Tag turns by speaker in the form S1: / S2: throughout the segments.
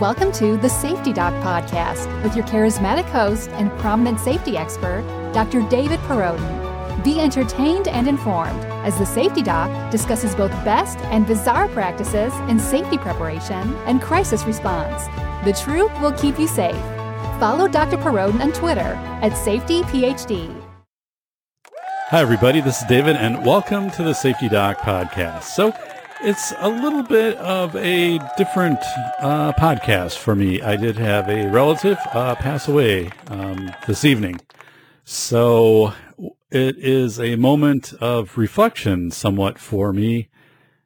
S1: Welcome to the Safety Doc Podcast with your charismatic host and prominent safety expert, Dr. David Perrodin. Be entertained and informed as the Safety Doc discusses both best and bizarre practices in safety preparation and crisis response. The truth will keep you safe. Follow Dr. Perrodin on Twitter at SafetyPhD.
S2: Hi, everybody. This is David, and welcome to the Safety Doc Podcast. So, it's a little bit of a different uh, podcast for me. I did have a relative uh, pass away um, this evening. So it is a moment of reflection somewhat for me.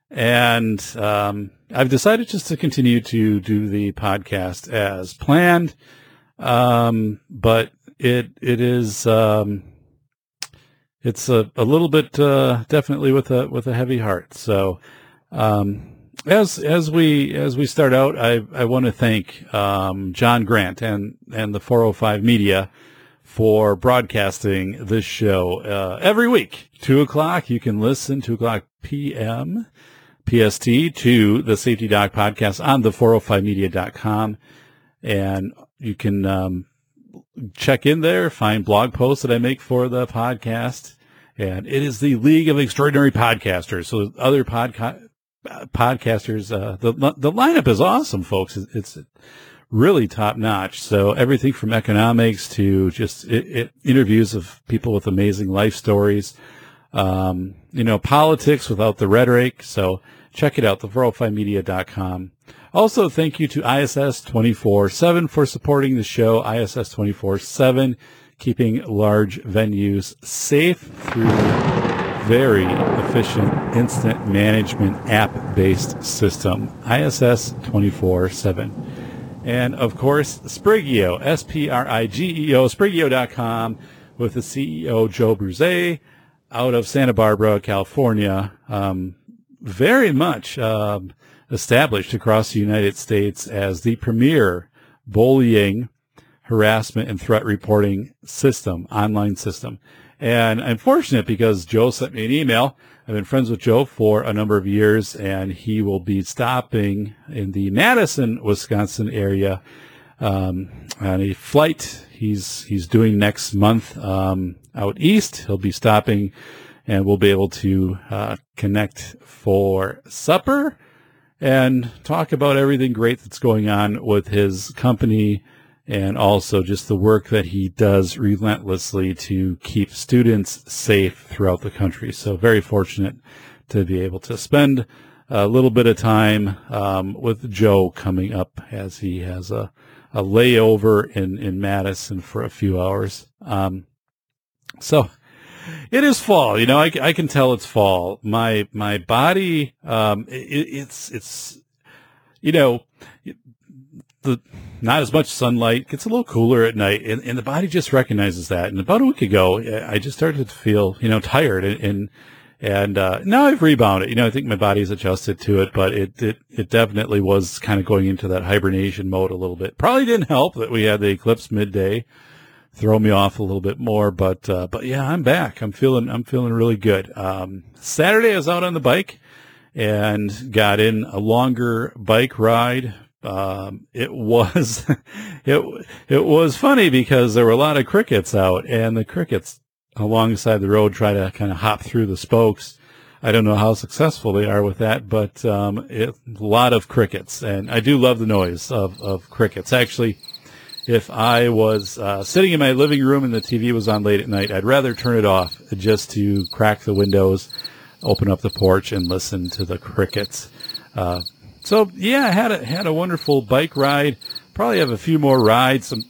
S2: And um, I've decided just to continue to do the podcast as planned. Um, but it it is um, it's a, a little bit uh, definitely with a with a heavy heart. So um, as as we as we start out, I I want to thank um, John Grant and and the 405 Media for broadcasting this show uh, every week. Two o'clock, you can listen. Two o'clock p.m. PST to the Safety Doc podcast on the 405media.com. And you can um, check in there, find blog posts that I make for the podcast. And it is the League of Extraordinary Podcasters. So other podcast podcasters. Uh, the the lineup is awesome, folks. It's, really top notch. So everything from economics to just it, it, interviews of people with amazing life stories. Um, you know, politics without the rhetoric. So check it out, the405media.com. Also, thank you to ISS 24-7 for supporting the show. ISS 24-7, keeping large venues safe through very efficient instant management app-based system, ISS 24-7. And of course, Sprigeo, S-P-R-I-G-E-O, Sprigeo.com with the CEO, Joe Bruze, out of Santa Barbara, California. Um, very much um, established across the United States as the premier bullying, harassment, and threat reporting system, online system. And I'm fortunate because Joe sent me an email. I've been friends with Joe for a number of years, and he will be stopping in the Madison, Wisconsin area um, on a flight he's he's doing next month um, out east. He'll be stopping, and we'll be able to uh, connect for supper and talk about everything great that's going on with his company and also just the work that he does relentlessly to keep students safe throughout the country. So very fortunate to be able to spend a little bit of time um, with Joe coming up as he has a, a layover in, in Madison for a few hours. Um, so it is fall. You know, I, I can tell it's fall. My my body, um, it, it's it's you know the not as much sunlight. Gets a little cooler at night and, and the body just recognizes that. And about a week ago i just started to feel you know tired and and, and uh, now i've rebounded. You know i think my body's adjusted to it but it, it it definitely was kind of going into that hibernation mode a little bit. Probably didn't help that we had the eclipse midday throw me off a little bit more but uh, but yeah i'm back. I'm feeling i'm feeling really good. Um, saturday i was out on the bike and got in a longer bike ride um, it was it it was funny because there were a lot of crickets out, and the crickets alongside the road try to kind of hop through the spokes. I don't know how successful they are with that, but um, it, a lot of crickets, and I do love the noise of of crickets. Actually, if I was uh, sitting in my living room and the TV was on late at night, I'd rather turn it off just to crack the windows, open up the porch, and listen to the crickets. Uh, so yeah, I had a had a wonderful bike ride. Probably have a few more rides, some,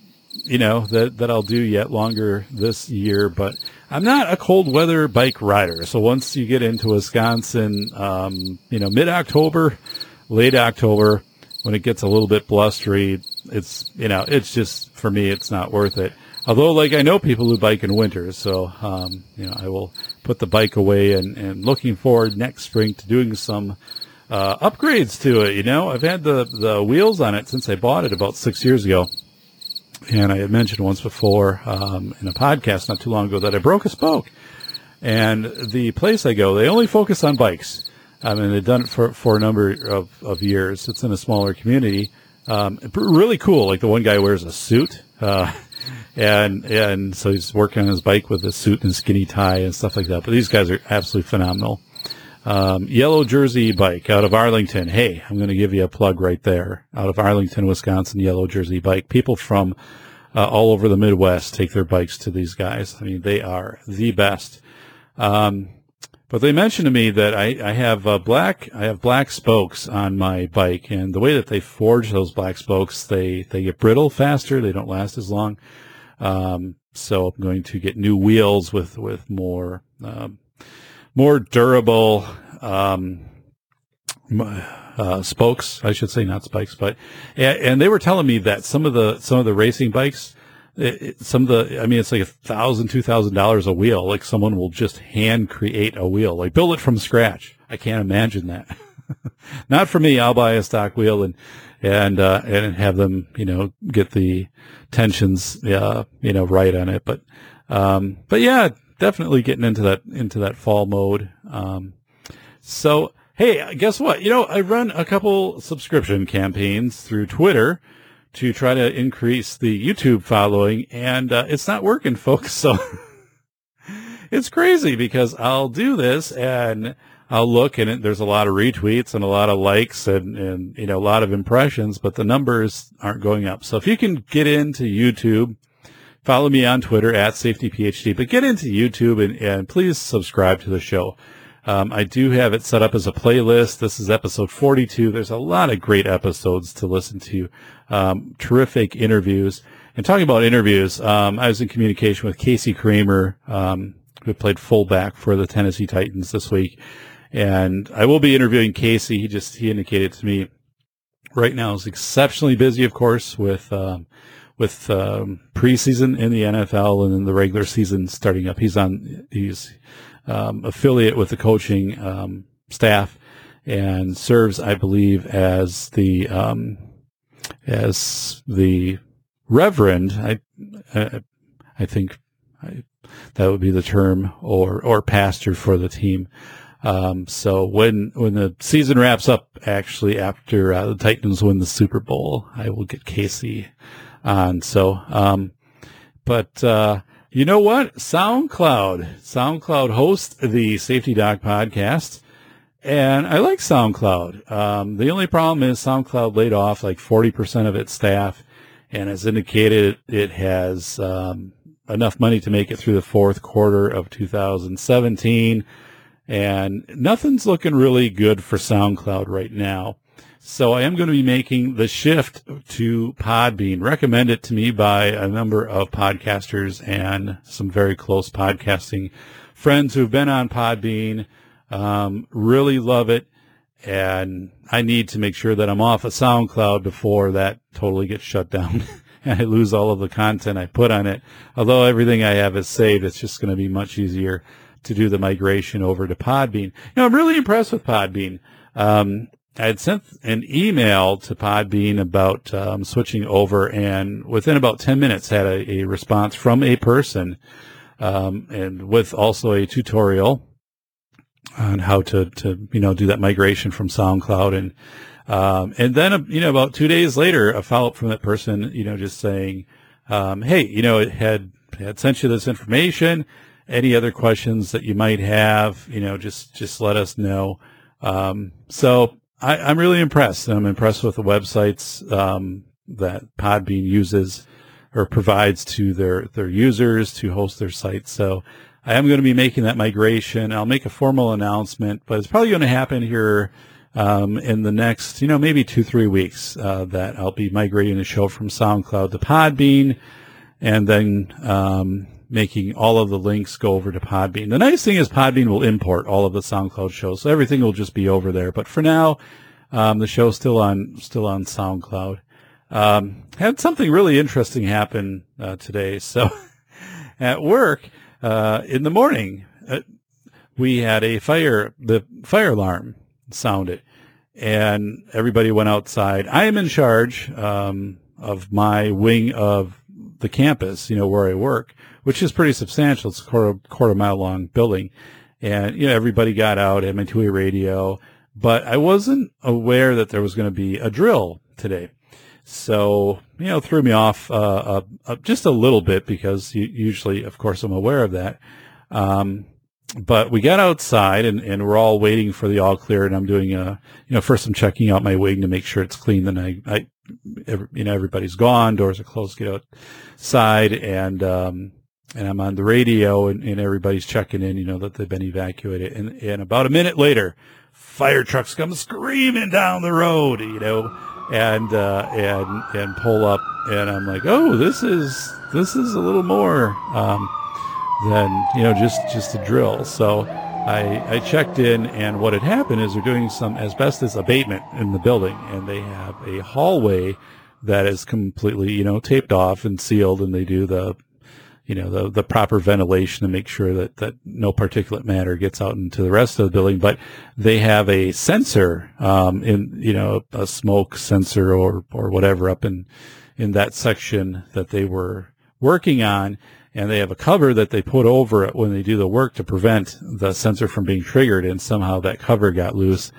S2: you know, that that I'll do yet longer this year. But I'm not a cold weather bike rider. So once you get into Wisconsin, um, you know, mid October, late October, when it gets a little bit blustery, it's you know, it's just for me, it's not worth it. Although, like I know people who bike in winter, so um, you know, I will put the bike away and and looking forward next spring to doing some uh, upgrades to it. You know, I've had the the wheels on it since I bought it about six years ago, and I had mentioned once before um, in a podcast not too long ago that I broke a spoke. And the place I go, they only focus on bikes. I mean, they've done it for, for a number of, of years. It's in a smaller community. um, really cool. Like the one guy wears a suit, uh, and and so he's working on his bike with a suit and skinny tie and stuff like that. But these guys are absolutely phenomenal. Um, Yellow Jersey Bike out of Arlington. Hey, I'm going to give you a plug right there. Out of Arlington, Wisconsin, Yellow Jersey Bike. People from uh, all over the Midwest take their bikes to these guys. I mean, they are the best. Um, but they mentioned to me that I, I have uh, black I have black spokes on my bike, and the way that they forge those black spokes, they they get brittle faster. They don't last as long. Um, so I'm going to get new wheels with with more um, more durable um, uh, spokes, I should say, not spikes, but and, and, they were telling me that some of the some of the racing bikes, it, it, some of the, I mean, it's like a thousand, two thousand dollars a wheel. Like someone will just hand create a wheel, like build it from scratch. I can't imagine that. not for me. I'll buy a stock wheel and and uh, and have them, you know, get the tensions, uh, you know, right on it. But um, but yeah, definitely getting into that into that fall mode. Um, so hey, guess what? You know, I run a couple subscription campaigns through Twitter to try to increase the YouTube following, and uh, it's not working, folks. So it's crazy because I'll do this and I'll look and it, there's a lot of retweets and a lot of likes and, and, you know, a lot of impressions, but the numbers aren't going up. So if you can get into YouTube, follow me on Twitter at safetyphd, but get into YouTube and, and please subscribe to the show. Um, I do have it set up as a playlist. This is episode 42. There's a lot of great episodes to listen to. Um, terrific interviews. And talking about interviews, um, I was in communication with Casey Kramer, um, who played fullback for the Tennessee Titans this week. And I will be interviewing Casey. He just, he indicated to me right now is exceptionally busy, of course, with, um, with um, preseason in the NFL and then the regular season starting up. He's on he's um, affiliate with the coaching um, staff and serves, I believe, as the um, as the reverend. I I, I think I, that would be the term, or or pastor for the team. Um, so when when the season wraps up, actually after uh, the Titans win the Super Bowl, I will get Casey on. So, um, but uh, you know what? SoundCloud. SoundCloud hosts the Safety Doc podcast. And I like SoundCloud. Um, the only problem is SoundCloud laid off like 40% of its staff. And as indicated, it has um, enough money to make it through the fourth quarter of 2017. And nothing's looking really good for SoundCloud right now. So I am going to be making the shift to Podbean, recommended to me by a number of podcasters and some very close podcasting friends who've been on Podbean. Um, really love it. And I need to make sure that I'm off of SoundCloud before that totally gets shut down and I lose all of the content I put on it. Although everything I have is saved, it's just going to be much easier to do the migration over to Podbean. You know, I'm really impressed with Podbean. Um, I had sent an email to Podbean about um, switching over, and within about 10 minutes, had a, a response from a person, um, and with also a tutorial on how to, to you know do that migration from SoundCloud, and um, and then you know about two days later, a follow up from that person, you know, just saying, um, hey, you know, it had had sent you this information. Any other questions that you might have, you know, just just let us know. Um, so I, am really impressed. I'm impressed with the websites um, that Podbean uses or provides to their their users to host their sites. So I am going to be making that migration. I'll make a formal announcement, but it's probably going to happen here um, in the next, you know, maybe two three weeks. Uh, that I'll be migrating the show from SoundCloud to Podbean, and then um, making all of the links go over to Podbean. The nice thing is Podbean will import all of the SoundCloud shows, so everything will just be over there. But for now, um, the show's still on still on SoundCloud. Um, had something really interesting happen uh, today. So at work uh, in the morning, uh, we had a fire. The fire alarm sounded, and everybody went outside. I am in charge um, of my wing of the campus, you know, where I work which is pretty substantial. It's a quarter, quarter mile long building. And, you know, everybody got out, had my two-way radio, but I wasn't aware that there was going to be a drill today. So, you know, threw me off uh, uh, uh, just a little bit because usually, of course, I'm aware of that. Um, but we got outside and, and we're all waiting for the all clear. And I'm doing a, you know, first I'm checking out my wing to make sure it's clean. Then I, I every, you know, everybody's gone, doors are closed, get outside and, um, and I'm on the radio and, and everybody's checking in, you know, that they've been evacuated. And, and about a minute later, fire trucks come screaming down the road, you know, and, uh, and, and pull up. And I'm like, oh, this is, this is a little more, um, than, you know, just, just a drill. So I, I checked in and what had happened is they're doing some asbestos abatement in the building and they have a hallway that is completely, you know, taped off and sealed and they do the, you know, the, the proper ventilation to make sure that, that no particulate matter gets out into the rest of the building. But they have a sensor, um, in, you know, a smoke sensor or, or whatever up in, in that section that they were working on. And they have a cover that they put over it when they do the work to prevent the sensor from being triggered. And somehow that cover got loose.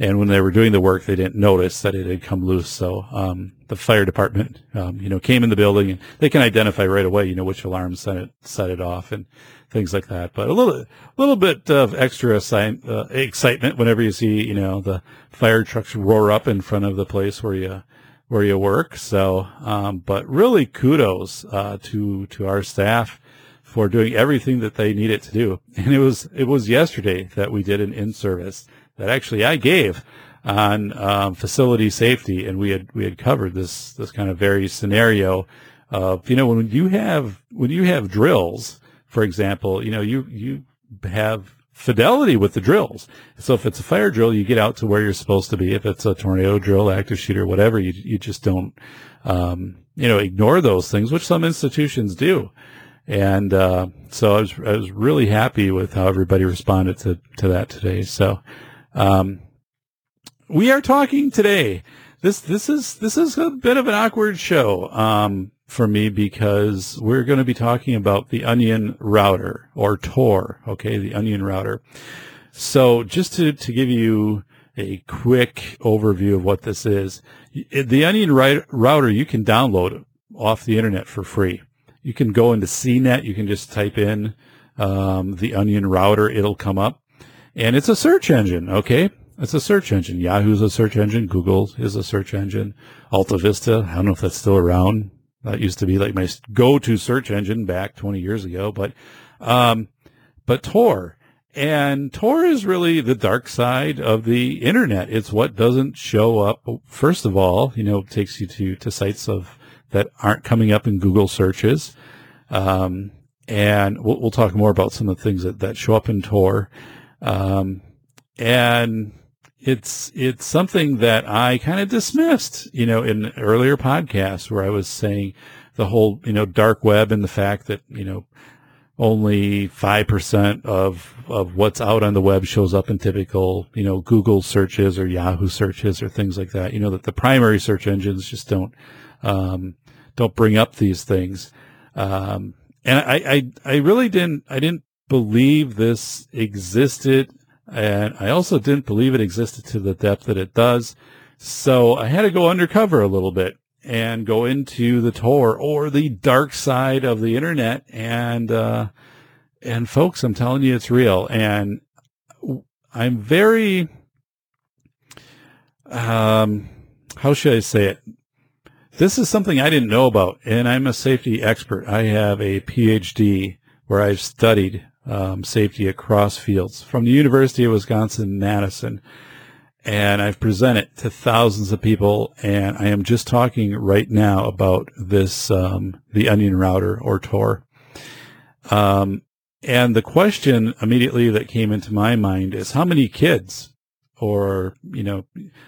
S2: And when they were doing the work, they didn't notice that it had come loose. So, um, the fire department, um, you know, came in the building and they can identify right away, you know, which alarm set it, set it off and things like that. But a little, little bit of extra assi- uh, excitement whenever you see, you know, the fire trucks roar up in front of the place where you, where you work. So, um, but really kudos, uh, to, to our staff for doing everything that they needed to do. And it was, it was yesterday that we did an in-service that actually I gave on um, facility safety, and we had we had covered this this kind of very scenario of you know when you have when you have drills, for example, you know you you have fidelity with the drills. So if it's a fire drill, you get out to where you're supposed to be. If it's a tornado drill, active shooter, whatever, you you just don't um, you know ignore those things, which some institutions do. And uh, so I was I was really happy with how everybody responded to to that today. So um, we are talking today. This this is this is a bit of an awkward show um, for me because we're going to be talking about the Onion router or Tor. Okay, the Onion router. So just to to give you a quick overview of what this is, the Onion router you can download off the internet for free. You can go into CNET. You can just type in um, the Onion router. It'll come up and it's a search engine. Okay. It's a search engine. Yahoo's a search engine. Google is a search engine. Alta Vista. I don't know if that's still around. That used to be like my go-to search engine back 20 years ago, but, um, but Tor and Tor is really the dark side of the internet. It's what doesn't show up. First of all, you know, it takes you to, to sites of that aren't coming up in Google searches. Um, and we'll, we'll talk more about some of the things that, that show up in Tor. Um, and it's, it's something that I kind of dismissed, you know, in earlier podcasts where I was saying the whole, you know, dark web and the fact that, you know, only 5% of, of what's out on the web shows up in typical, you know, Google searches or Yahoo searches or things like that. You know, that the primary search engines just don't, um, don't bring up these things. Um, and I, I, I really didn't, I didn't believe this existed. And I also didn't believe it existed to the depth that it does. So I had to go undercover a little bit and go into the Tor or the dark side of the internet. And, uh, and folks, I'm telling you, it's real. And I'm very, um, how should I say it? This is something I didn't know about, and I'm a safety expert. I have a PhD where I've studied um, safety across fields from the University of Wisconsin Madison. And I've presented to thousands of people, and I am just talking right now about this, um, the Onion Router or Tor. Um, and the question immediately that came into my mind is how many kids or, you know,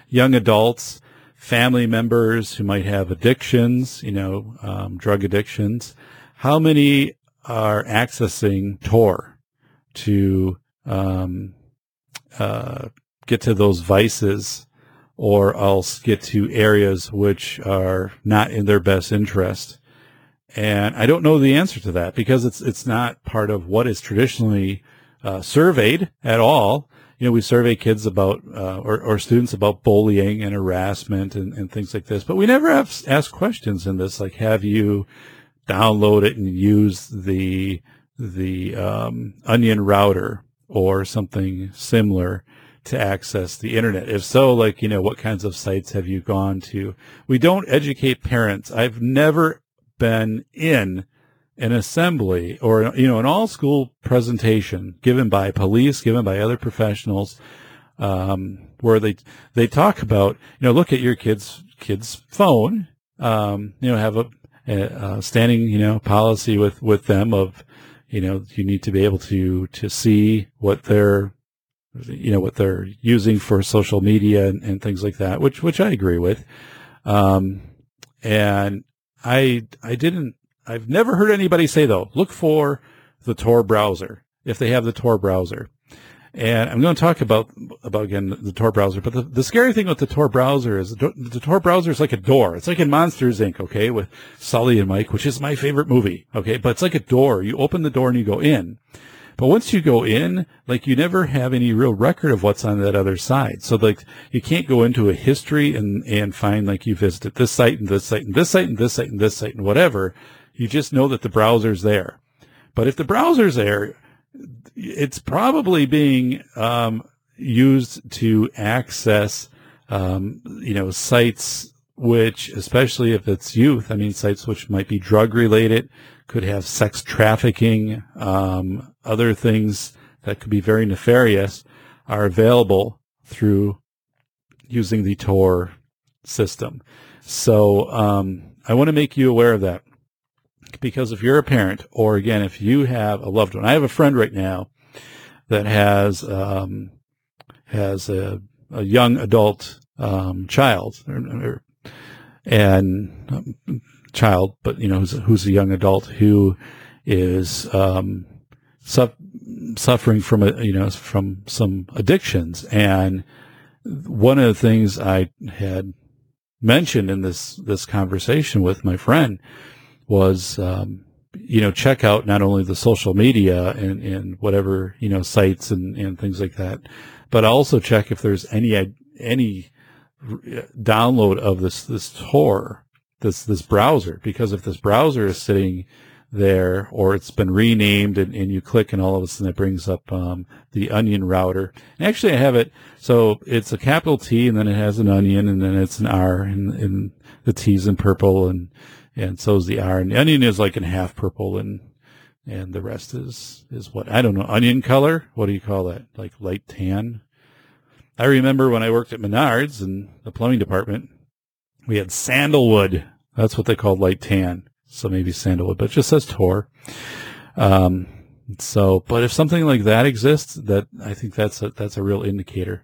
S2: young adults, family members who might have addictions, you know, um, drug addictions, how many are accessing Tor to um, uh, get to those vices or else get to areas which are not in their best interest. And I don't know the answer to that because it's it's not part of what is traditionally uh, surveyed at all. you know, we survey kids about, uh, or, or students about bullying and harassment and, and things like this, but we never have asked questions in this, like, have you downloaded and used the, the, um, onion router or something similar to access the internet? If so, like, you know, what kinds of sites have you gone to? We don't educate parents. I've never been in an assembly or, you know, an all school presentation given by police, given by other professionals, um, where they, they talk about, you know, look at your kid's, kid's phone, um, you know, have a, a, a standing, you know, policy with, with them of, you know, you need to be able to, to see what they're, you know, what they're using for social media and, and things like that, which, which I agree with. Um, and I, I didn't I've never heard anybody say though, look for the Tor browser if they have the Tor browser. And I'm going to talk about, about again, the Tor browser. But the, the scary thing with the Tor browser is the, the Tor browser is like a door. It's like in Monsters Inc., okay, with Sully and Mike, which is my favorite movie, okay? But it's like a door. You open the door and you go in. But once you go in, like you never have any real record of what's on that other side. So like you can't go into a history and, and find like you visited this site and this site and this site and this site and this site and whatever. You just know that the browser's there. But if the browser's there, it's probably being um, used to access, um, you know, sites which, especially if it's youth, I mean, sites which might be drug related, could have sex trafficking, um, other things that could be very nefarious, are available through using the Tor system. So um, I want to make you aware of that because if you're a parent, or again, if you have a loved one, I have a friend right now that has um, has a, a, young adult um, child, or, and um, child, but you know, who's, who's, a young adult who is um, su- suffering from a you know from some addictions, and one of the things I had mentioned in this this conversation with my friend was, um, you know, check out not only the social media and, and whatever, you know, sites and, and things like that, but also check if there's any, any download of this, this Tor, this, this browser, because if this browser is sitting there or it's been renamed and, and you click and all of a sudden it brings up, um, the onion router. And actually I have it. So it's a capital T and then it has an onion and then it's an R and, and the T's in purple and, and so is the iron. The onion is like in half purple, and and the rest is is what I don't know. Onion color? What do you call that? Like light tan? I remember when I worked at Menards in the plumbing department, we had sandalwood. That's what they called light tan. So maybe sandalwood, but it just says Tor. Um, so, but if something like that exists, that I think that's a, that's a real indicator.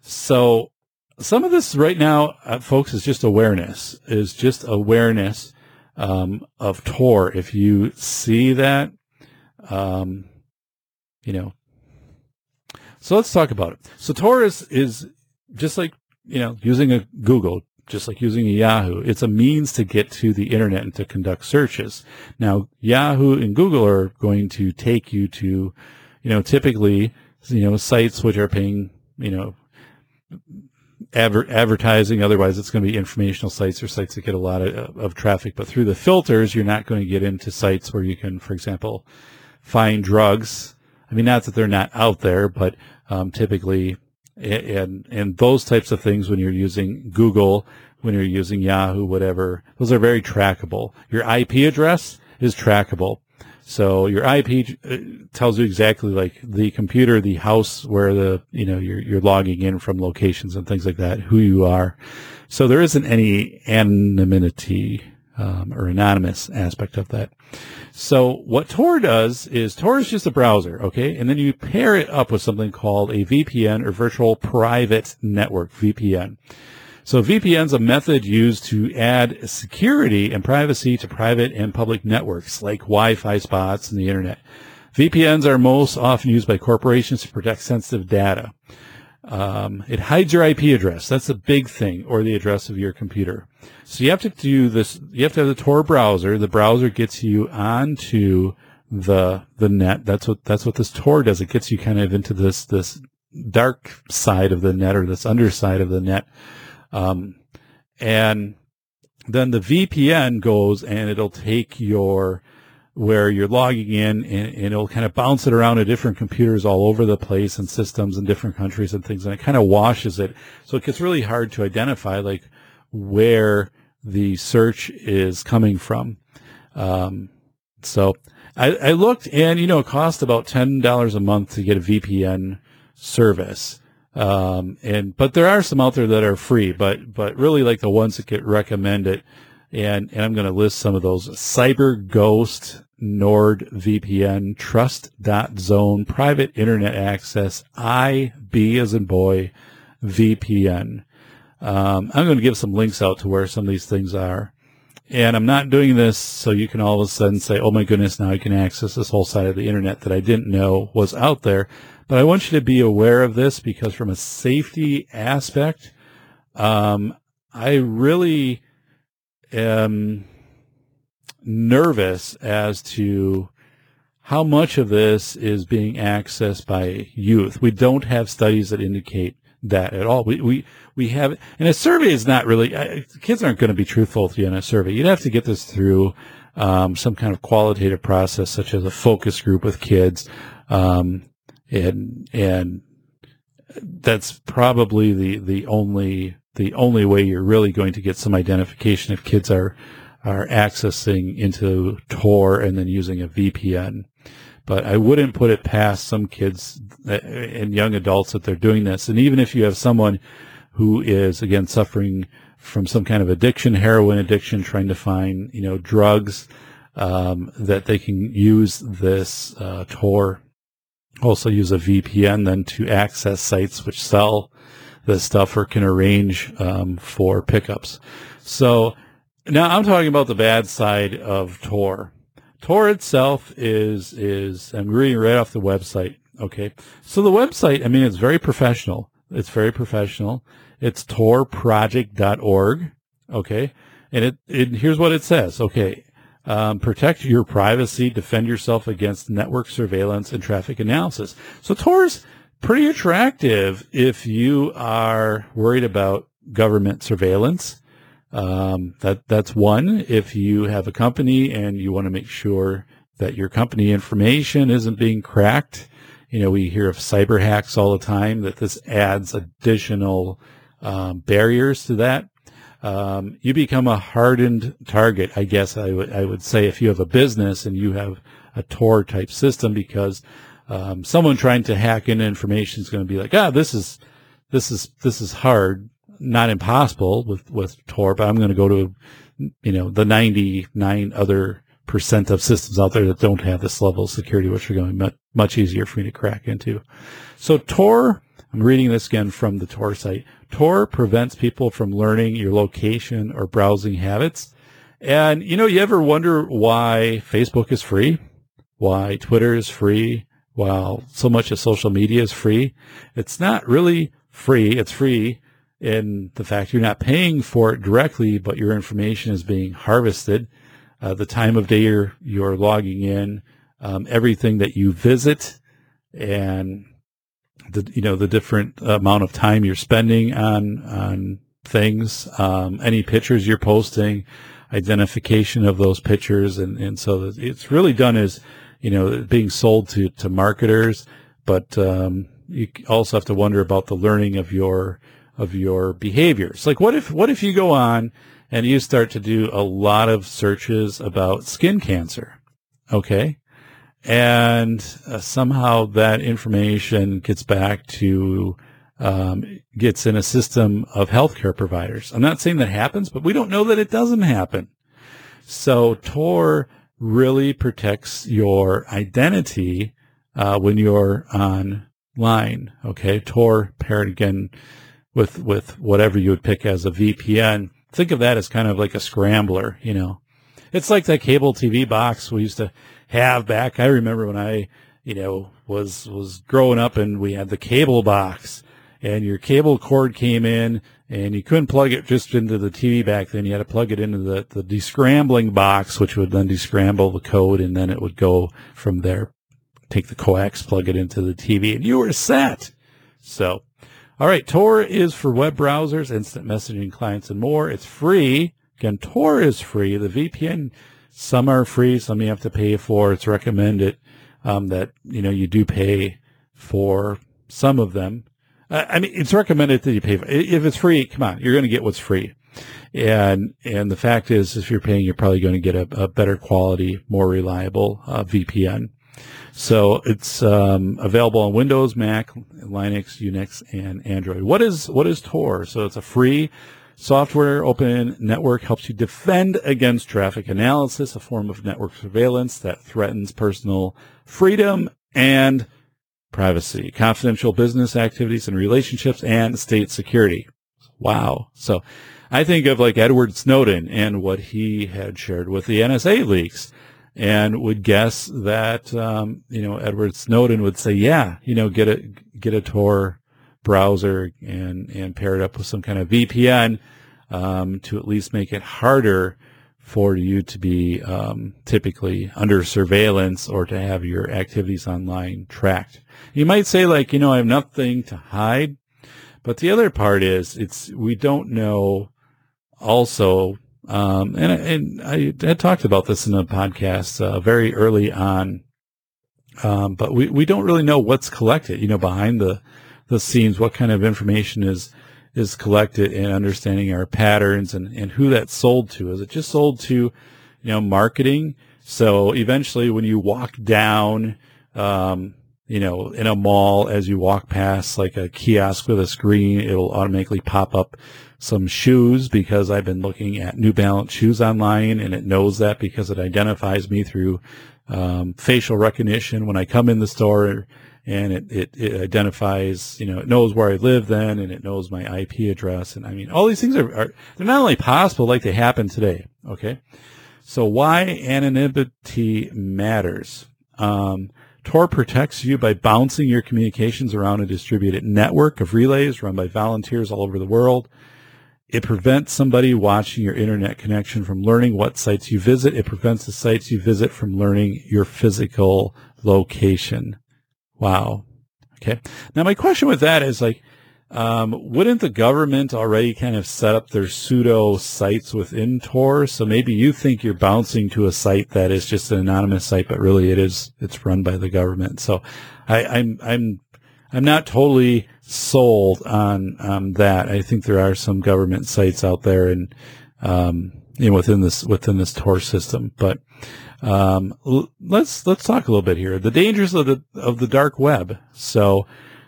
S2: So some of this right now, uh, folks, is just awareness, is just awareness um, of Tor. If you see that, um, you know. So let's talk about it. So Tor is, is just like, you know, using a Google, just like using a Yahoo. It's a means to get to the internet and to conduct searches. Now, Yahoo and Google are going to take you to, you know, typically, you know, sites which are paying, you know, adver- advertising. Otherwise, it's going to be informational sites or sites that get a lot of, of traffic. But through the filters, you're not going to get into sites where you can, for example, find drugs. I mean, not that they're not out there, but um, typically, and and those types of things when you're using Google, when you're using Yahoo, whatever, those are very trackable. Your IP address is trackable. So your IP uh, tells you exactly like the computer, the house where the, you know, you're, you're logging in from locations and things like that, who you are. So there isn't any anonymity, um, or anonymous aspect of that. So what Tor does is Tor is just a browser, okay? And then you pair it up with something called a VPN or virtual private network, VPN. So VPN is a method used to add security and privacy to private and public networks like Wi-Fi spots and the internet. VPNs are most often used by corporations to protect sensitive data. Um, it hides your IP address. That's a big thing, or the address of your computer. So you have to do this. You have to have the Tor browser. The browser gets you onto the the net. That's what that's what this Tor does. It gets you kind of into this this dark side of the net or this underside of the net. Um, and then the VPN goes and it'll take your where you're logging in and, and, it'll kind of bounce it around to different computers all over the place and systems in different countries and things and it kind of washes it. So it gets really hard to identify like where the search is coming from. Um, so I, I, looked and you know it cost about $10 a month to get a vpn service um, and but there are some out there that are free but but really like the ones that get recommended and, and I'm going to list some of those. Cyber Ghost, NordVPN, Trust.zone, Private Internet Access, IB as in boy, VPN. Um, I'm going to give some links out to where some of these things are. And I'm not doing this so you can all of a sudden say, oh my goodness, now I can access this whole side of the internet that I didn't know was out there. But I want you to be aware of this because from a safety aspect, um, I really am nervous as to how much of this is being accessed by youth. We don't have studies that indicate that at all. We we we have, and a survey is not really. Uh, kids aren't going to be truthful to you in a survey. You'd have to get this through um, some kind of qualitative process, such as a focus group with kids, um, and and that's probably the the only the only way you're really going to get some identification if kids are are accessing into Tor and then using a VPN. But I wouldn't put it past some kids and young adults that they're doing this. And even if you have someone who is again suffering from some kind of addiction, heroin addiction, trying to find you know drugs um, that they can use this uh, Tor, also use a VPN then to access sites which sell this stuff or can arrange um, for pickups. So now I'm talking about the bad side of Tor. Tor itself is is I'm reading right off the website. Okay, so the website, I mean, it's very professional. It's very professional. It's torproject.org. Okay, and it, it here's what it says. Okay, um, protect your privacy, defend yourself against network surveillance and traffic analysis. So Tor's pretty attractive if you are worried about government surveillance. Um, that that's one. If you have a company and you want to make sure that your company information isn't being cracked, you know we hear of cyber hacks all the time. That this adds additional um, barriers to that. Um, you become a hardened target, I guess I would I would say if you have a business and you have a Tor type system because um, someone trying to hack in information is going to be like, ah, this is this is this is hard, not impossible with with Tor, but I'm going to go to you know the 99 other percent of systems out there that don't have this level of security, which are going to be much, much easier for me to crack into. So Tor, I'm reading this again from the Tor site. Tor prevents people from learning your location or browsing habits. And you know, you ever wonder why Facebook is free? Why Twitter is free? while so much of social media is free, it's not really free. It's free in the fact you're not paying for it directly, but your information is being harvested. Uh, the time of day you're, you're logging in, um, everything that you visit, and the you know the different amount of time you're spending on on things, um, any pictures you're posting, identification of those pictures, and and so it's really done as you know, being sold to, to marketers, but um, you also have to wonder about the learning of your of your behaviors. Like, what if what if you go on and you start to do a lot of searches about skin cancer, okay, and uh, somehow that information gets back to um, gets in a system of healthcare providers. I'm not saying that happens, but we don't know that it doesn't happen. So Tor really protects your identity uh, when you're online. Okay, Tor paired again with with whatever you would pick as a VPN. Think of that as kind of like a scrambler. You know, it's like that cable TV box we used to have back. I remember when I, you know, was was growing up and we had the cable box, and your cable cord came in and you couldn't plug it just into the TV back then. You had to plug it into the, the descrambling box, which would then descramble the code, and then it would go from there. Take the coax, plug it into the TV, and you were set. So, all right, Tor is for web browsers, instant messaging clients, and more. It's free. Again, Tor is free. The VPN, some are free, some you have to pay for. It's recommended um, that you know you do pay for some of them. I mean, it's recommended that you pay for. If it's free, come on, you're going to get what's free. And and the fact is, if you're paying, you're probably going to get a, a better quality, more reliable uh, VPN. So it's um, available on Windows, Mac, Linux, Unix, and Android. What is what is Tor? So it's a free software open network helps you defend against traffic analysis, a form of network surveillance that threatens personal freedom and privacy, confidential business activities and relationships, and state security. Wow. So I think of like Edward Snowden and what he had shared with the NSA leaks and would guess that, um, you know, Edward Snowden would say, yeah, you know, get a, get a Tor browser and, and pair it up with some kind of VPN, um, to at least make it harder for you to be, um, typically under surveillance or to have your activities online tracked. You might say like, you know, I have nothing to hide. But the other part is it's, we don't know also, um, and, and I had talked about this in a podcast uh, very early on, um, but we, we don't really know what's collected, you know, behind the, the scenes, what kind of information is, is collected and understanding our patterns and, and who that's sold to. Is it just sold to, you know, marketing? So eventually when you walk down, um, you know, in a mall, as you walk past like a kiosk with a screen, it'll automatically pop up some shoes because I've been looking at New Balance shoes online and it knows that because it identifies me through um, facial recognition when I come in the store and it, it, it, identifies, you know, it knows where I live then and it knows my IP address. And I mean, all these things are, are they're not only possible like they happen today. Okay. So why anonymity matters. Um, Tor protects you by bouncing your communications around a distributed network of relays run by volunteers all over the world. It prevents somebody watching your internet connection from learning what sites you visit. It prevents the sites you visit from learning your physical location. Wow. Okay. Now my question with that is like, um, wouldn't the government already kind of set up their pseudo sites within Tor? So maybe you think you're bouncing to a site that is just an anonymous site, but really it is, it's run by the government. So I, I'm, I'm, I'm not totally sold on um, that. I think there are some government sites out there and um, you know within this within this Tor system. But um, l- let's let's talk a little bit here. The dangers of the of the dark web. So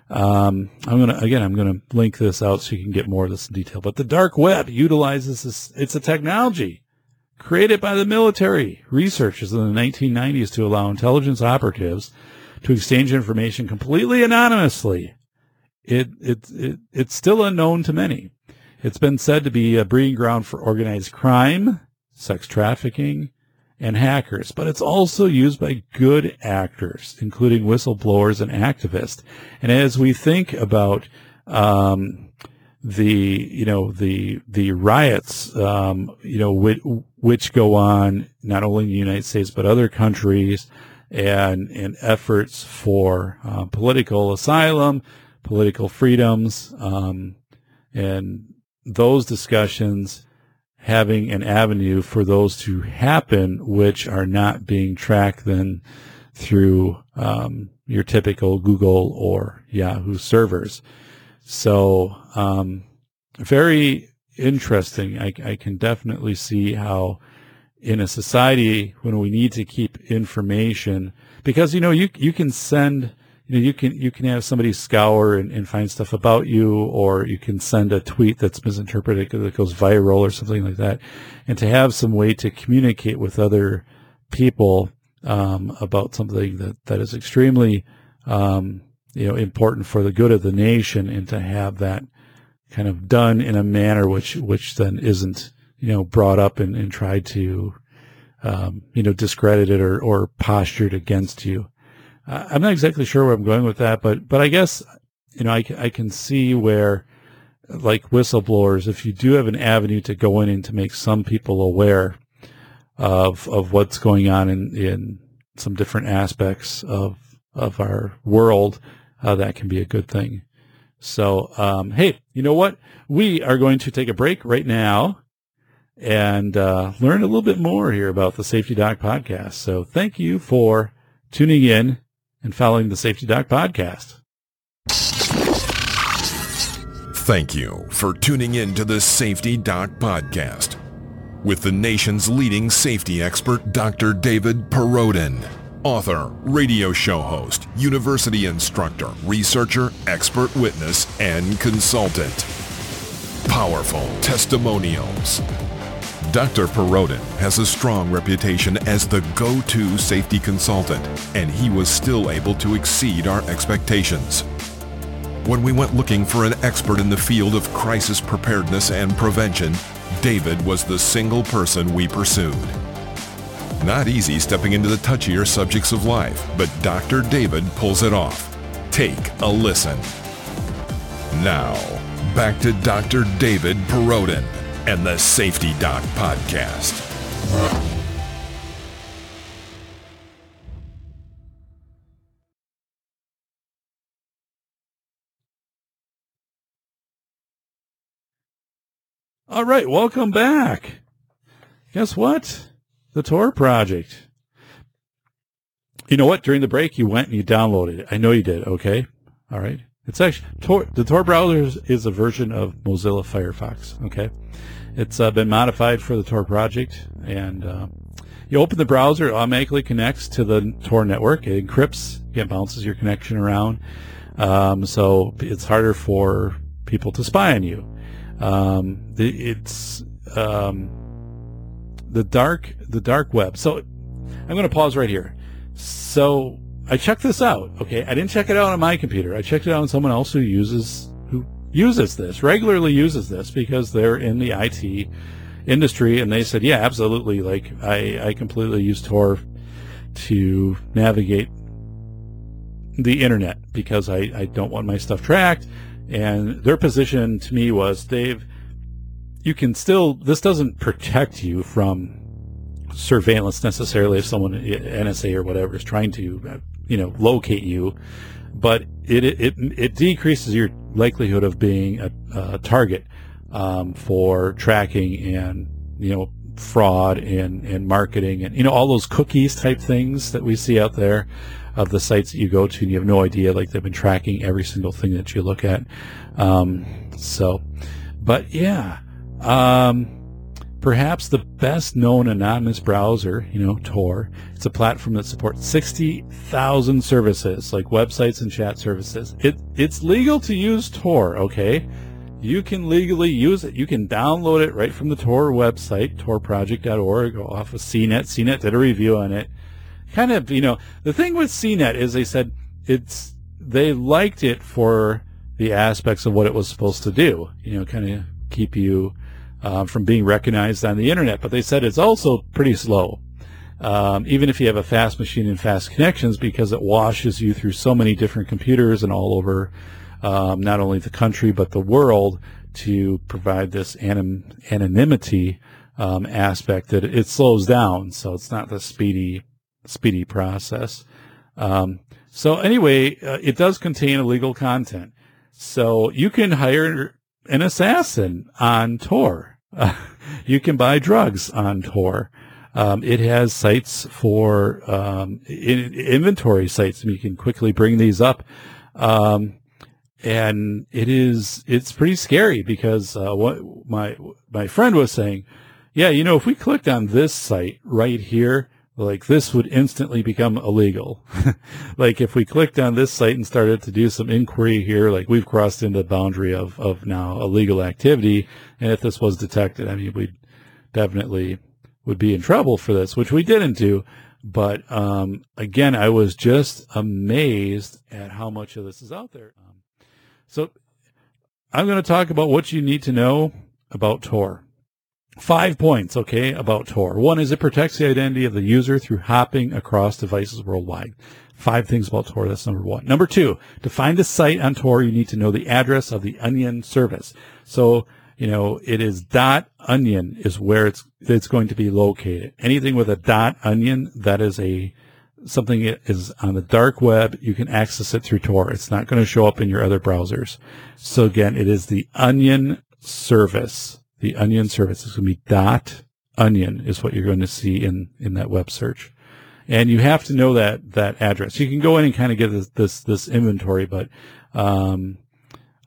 S2: um, I'm gonna again I'm gonna link this out so you can get more of this in detail. But the dark web utilizes this. It's a technology created by the military researchers in the 1990s to allow intelligence operatives to exchange information completely anonymously it, it, it, it's still unknown to many. It's been said to be a breeding ground for organized crime, sex trafficking, and hackers, but it's also used by good actors, including whistleblowers and activists. And as we think about, um, the you know the the riots um, you know which, which go on not only in the United States but other countries and and efforts for uh, political asylum political freedoms, um, and those discussions having an avenue for those to happen, which are not being tracked then through um, your typical Google or Yahoo servers. So, um, very interesting. I, I, can definitely see how in a society when we need to keep information, because you know you you can send you know, you can you can have somebody scour and, and, find stuff about you, or you can send a tweet that's misinterpreted that goes viral or something like that, and to have some way to communicate with other people um, about something that that is extremely um, you know important for the good of the nation, and to have that kind of done in a manner which which then isn't you know brought up and, and tried to um, you know discredited or or postured against you. I'm not exactly sure where I'm going with that, but but I guess you know I, I can see where like whistleblowers, if you do have an avenue to go in and to make some people aware of of what's going on in in some different aspects of of our world, uh, that can be a good thing. So, um, hey, you know what? We are going to take a break right now and uh, learn a little bit more here about the Safety Doc podcast. So thank you for tuning in and following the Safety Doc podcast.
S3: Thank you for tuning in to the Safety Doc podcast with the nation's leading safety expert, Dr. David Perrodin. Author, radio show host, university instructor, researcher, expert witness, and consultant. Powerful testimonials. Dr. Perrodin has a strong reputation as the go-to safety consultant, and he was still able to exceed our expectations. When we went looking for an expert in the field of crisis preparedness and prevention, David was the single person we pursued. Not easy stepping into the touchier subjects of life, but Dr. David pulls it off. Take a listen. Now, back to Dr. David Perrodin and the Safety Doc Podcast.
S2: All right, welcome back. Guess what? The Tor project. You know what? During the break, you went and you downloaded it. I know you did. Okay. All right. It's actually Tor, the Tor browser is a version of Mozilla Firefox. Okay. It's uh, been modified for the Tor project, and uh, you open the browser, it automatically connects to the Tor network. It encrypts, it bounces your connection around, um, so it's harder for people to spy on you. Um, the, it's um, the dark the dark web. So I'm going to pause right here. So I checked this out. Okay, I didn't check it out on my computer. I checked it out on someone else who uses who uses this regularly uses this because they're in the IT industry, and they said, yeah, absolutely. Like I I completely use Tor to navigate the internet because I, I don't want my stuff tracked and their position to me was, Dave, you can still, this doesn't protect you from surveillance necessarily if someone, NSA or whatever, is trying to, you know, locate you, but it, it, it decreases your likelihood of being a, a target, um, for tracking and, you know, fraud and, and marketing and, you know, all those cookies type things that we see out there of the sites that you go to and you have no idea like they've been tracking every single thing that you look at. Um, so but yeah um, perhaps the best known anonymous browser you know tor it's a platform that supports 60,000 services like websites and chat services it it's legal to use tor okay you can legally use it. You can download it right from the Tor website, torproject.org, off of CNET. CNET did a review on it kind of, you know, the thing with CNET is they said it's, they liked it for the aspects of what it was supposed to do, you know, kind of keep you uh, from being recognized on the internet. But they said it's also pretty slow. Um, even if you have a fast machine and fast connections, because it washes you through so many different computers and all over um, not only the country but the world to provide this anim- anonymity um, aspect that it slows down. So it's not the speedy speedy process. Um, so anyway, uh, it does contain illegal content. So you can hire an assassin on Tor. Uh, you can buy drugs on Tor. Um, it has sites for um, in, inventory sites, you can quickly bring these up. Um, and it is it's pretty scary because uh, what my my friend was saying, yeah, you know, if we clicked on this site right here, like this would instantly become illegal. like if we clicked on this site and started to do some inquiry here, like we've crossed into the boundary of, of now illegal activity. And if this was detected, I mean, we definitely would be in trouble for this, which we didn't do. But, um, again, I was just amazed at how much of this is out there. Um, so I'm going to talk about what you need to know about Tor. Five points, okay, about Tor. One is it protects the identity of the user through hopping across devices worldwide. Five things about Tor. That's number one. Number two, to find a site on Tor, you need to know the address of the onion service. So, you know, it is dot onion is where it's, it's going to be located. Anything with a dot onion, that is a, something is on the dark web, you can access it through Tor. It's not going to show up in your other browsers. So again, it is the onion service. The onion service is going to be dot onion is what you're going to see in, in that web search. And you have to know that, that address. You can go in and kind of get this, this, this inventory, but, um,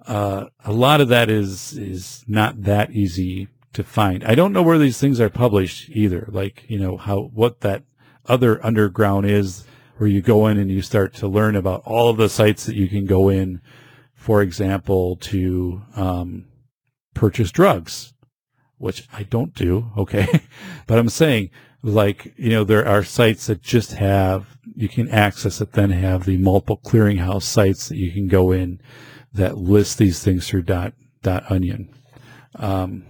S2: uh, a lot of that is, is not that easy to find. I don't know where these things are published either. Like, you know, how, what that other underground is where you go in and you start to learn about all of the sites that you can go in, for example, to, um, purchase drugs, which I don't do. Okay. but I'm saying like, you know, there are sites that just have, you can access it, then have the multiple clearinghouse sites that you can go in that list these things through dot, dot onion. Um,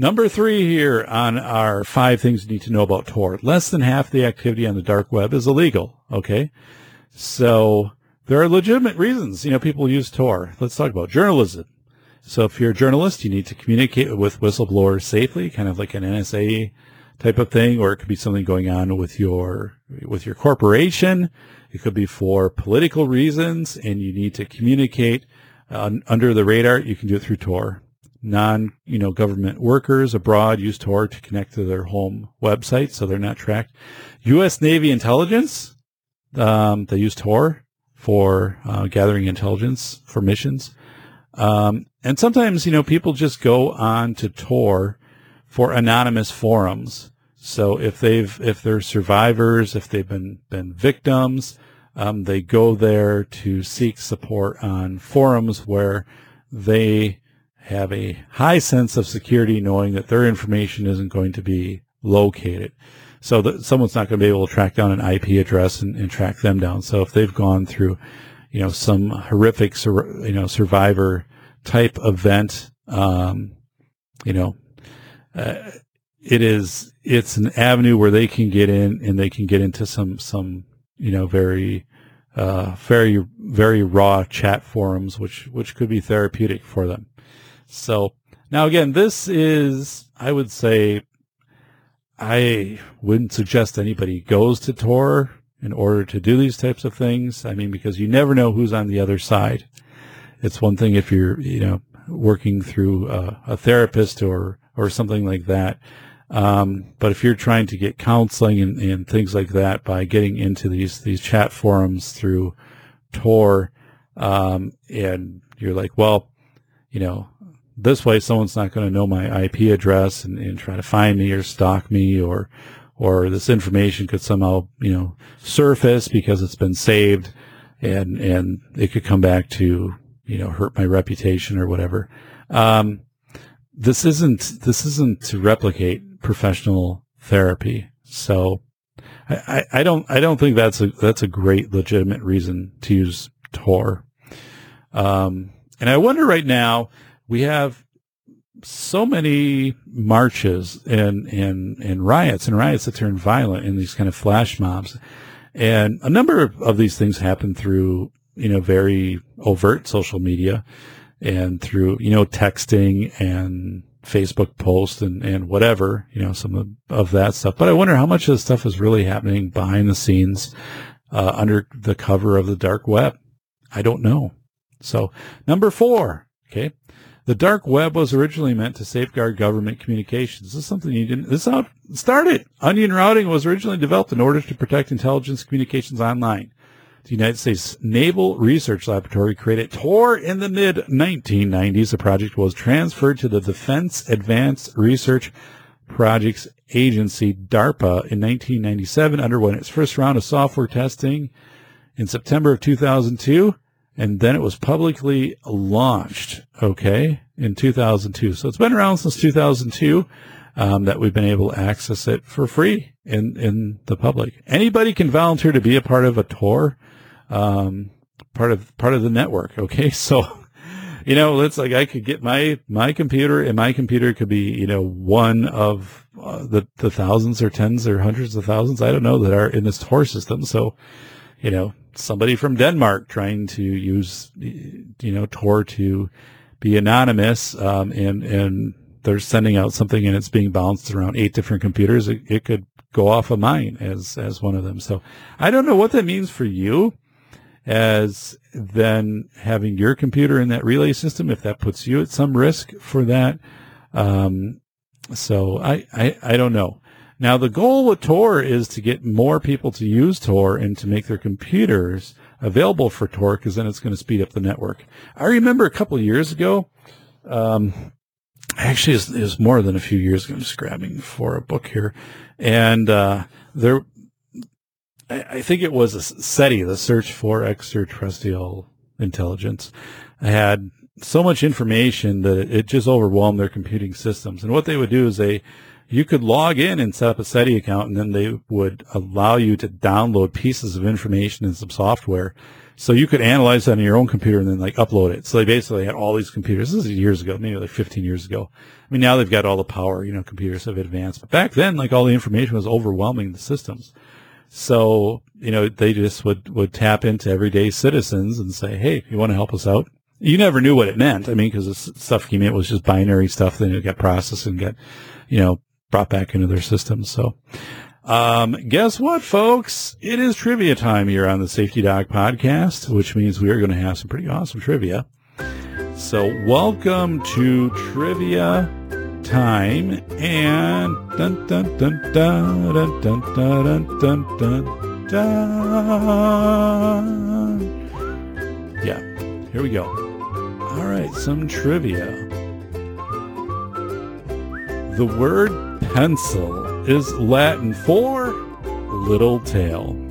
S2: Number three here on our five things you need to know about Tor. Less than half the activity on the dark web is illegal. Okay. So there are legitimate reasons, you know, people use Tor. Let's talk about journalism. So if you're a journalist, you need to communicate with whistleblowers safely, kind of like an NSA type of thing, or it could be something going on with your, with your corporation. It could be for political reasons and you need to communicate uh, under the radar. You can do it through Tor non, you know, government workers abroad use Tor to connect to their home website, so they're not tracked. U.S. Navy intelligence, um, they use Tor for uh, gathering intelligence for missions. Um, and sometimes, you know, people just go on to Tor for anonymous forums. So if they've, if they're survivors, if they've been, been victims, um, they go there to seek support on forums where they have a high sense of security knowing that their information isn't going to be located. So that someone's not going to be able to track down an IP address and, and track them down. So if they've gone through, you know, some horrific, you know, survivor type event, um, you know, uh, it is, it's an avenue where they can get in and they can get into some, some, you know, very, uh, very, very raw chat forums, which, which could be therapeutic for them. So now again, this is, I would say, I wouldn't suggest anybody goes to Tor in order to do these types of things. I mean, because you never know who's on the other side. It's one thing if you're, you know, working through a, a therapist or, or something like that. Um, but if you're trying to get counseling and, and things like that by getting into these, these chat forums through Tor, um, and you're like, well, you know, this way someone's not going to know my IP address and, and try to find me or stalk me or, or this information could somehow, you know, surface because it's been saved and, and it could come back to, you know, hurt my reputation or whatever. Um, this isn't, this isn't to replicate professional therapy. So I, I don't, I don't think that's a, that's a great legitimate reason to use Tor. Um, and I wonder right now, we have so many marches and, and, and riots and riots that turn violent in these kind of flash mobs. And a number of, of these things happen through, you know, very overt social media and through, you know, texting and Facebook posts and, and whatever, you know, some of, of that stuff. But I wonder how much of this stuff is really happening behind the scenes, uh, under the cover of the dark web. I don't know. So number four, okay. The dark web was originally meant to safeguard government communications. This is something you didn't, this is how it started. Onion routing was originally developed in order to protect intelligence communications online. The United States Naval Research Laboratory created Tor in the mid 1990s. The project was transferred to the Defense Advanced Research Projects Agency, DARPA, in 1997, underwent its first round of software testing in September of 2002 and then it was publicly launched, okay, in 2002. So it's been around since 2002 um, that we've been able to access it for free in, in the public. Anybody can volunteer to be a part of a Tor, um, part of part of the network. Okay, so you know, it's like I could get my my computer, and my computer could be you know one of uh, the the thousands or tens or hundreds of thousands I don't know that are in this Tor system. So you know, somebody from Denmark trying to use, you know, Tor to be anonymous, um, and, and they're sending out something and it's being bounced around eight different computers, it, it could go off of mine as as one of them. So I don't know what that means for you as then having your computer in that relay system, if that puts you at some risk for that. Um, so I, I, I don't know. Now the goal with Tor is to get more people to use Tor and to make their computers available for Tor because then it's going to speed up the network. I remember a couple years ago, um, actually was, more than a few years ago. I'm just grabbing for a book here. And, uh, there, I, I think it was a SETI, the search for extraterrestrial intelligence, had so much information that it, it just overwhelmed their computing systems. And what they would do is they, you could log in and set up a SETI account and then they would allow you to download pieces of information and some software. So you could analyze that on your own computer and then like upload it. So they basically had all these computers. This is years ago, maybe like 15 years ago. I mean, now they've got all the power, you know, computers have advanced, but back then, like all the information was overwhelming the systems. So, you know, they just would, would tap into everyday citizens and say, Hey, you want to help us out? You never knew what it meant. I mean, cause the stuff came in it was just binary stuff. Then it got processed and got, you know, brought back into their systems. So, um, guess what, folks? It is trivia time here on the Safety Doc podcast, which means we are going to have some pretty awesome trivia. So welcome to trivia time and dun dun dun dun dun dun dun dun dun dun. Yeah, here we go. All right, some trivia. The word pencil is Latin for little tail.